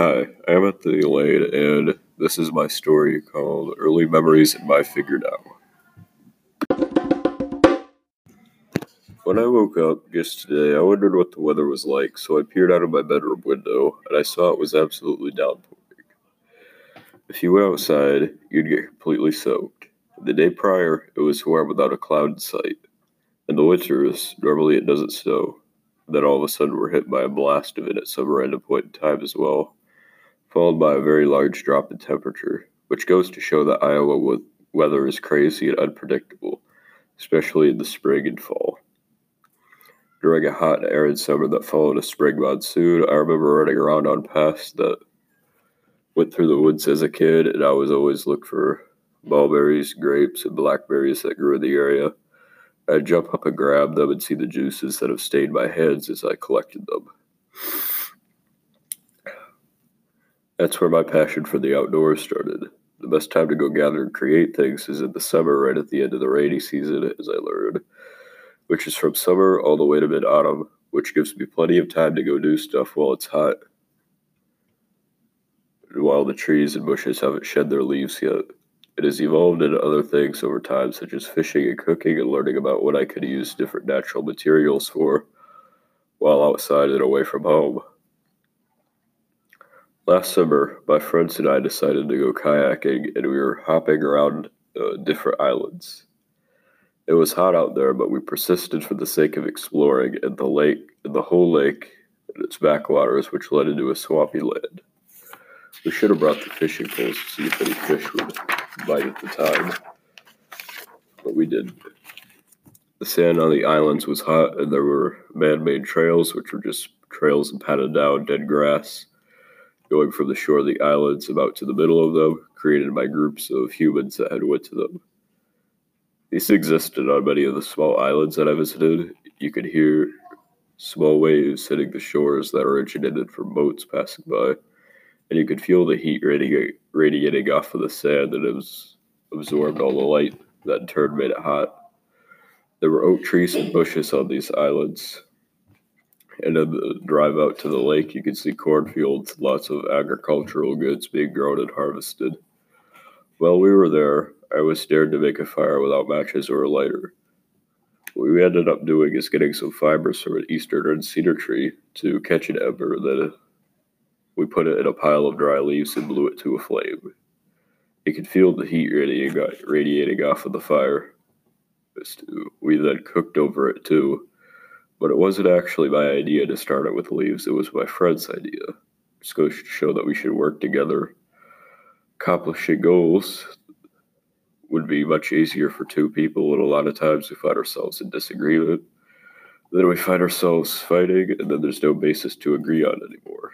Hi, I'm Anthony Lane, and this is my story called Early Memories in My Figure Now. When I woke up yesterday, I wondered what the weather was like, so I peered out of my bedroom window and I saw it was absolutely downpouring. If you went outside, you'd get completely soaked. The day prior, it was warm without a cloud in sight. In the winters, normally it doesn't snow. Then all of a sudden, we're hit by a blast of it at some random point in time as well followed by a very large drop in temperature, which goes to show that Iowa weather is crazy and unpredictable, especially in the spring and fall. During a hot and arid summer that followed a spring monsoon, I remember running around on paths that went through the woods as a kid, and I was always look for mulberries, grapes, and blackberries that grew in the area. I'd jump up and grab them and see the juices that have stained my hands as I collected them. That's where my passion for the outdoors started. The best time to go gather and create things is in the summer, right at the end of the rainy season, as I learned, which is from summer all the way to mid autumn, which gives me plenty of time to go do stuff while it's hot. And while the trees and bushes haven't shed their leaves yet. It has evolved into other things over time, such as fishing and cooking and learning about what I could use different natural materials for while outside and away from home. Last summer, my friends and I decided to go kayaking, and we were hopping around uh, different islands. It was hot out there, but we persisted for the sake of exploring, and the lake, and the whole lake, and its backwaters, which led into a swampy land. We should have brought the fishing poles to see if any fish would bite at the time, but we didn't. The sand on the islands was hot, and there were man-made trails, which were just trails and patted down dead grass going from the shore of the islands about to the middle of them, created by groups of humans that had went to them. These existed on many of the small islands that I visited. You could hear small waves hitting the shores that originated from boats passing by, and you could feel the heat radiating off of the sand, that was absorbed all the light that in turn made it hot. There were oak trees and bushes on these islands, and the drive out to the lake, you can see cornfields, lots of agricultural goods being grown and harvested. While we were there, I was dared to make a fire without matches or a lighter. What we ended up doing is getting some fibers from an eastern cedar tree to catch an ember, then uh, we put it in a pile of dry leaves and blew it to a flame. You could feel the heat radiating off of the fire. We then cooked over it too but it wasn't actually my idea to start it with leaves, it was my friend's idea. Just goes to show that we should work together. Accomplishing goals would be much easier for two people, and a lot of times we find ourselves in disagreement. Then we find ourselves fighting, and then there's no basis to agree on anymore.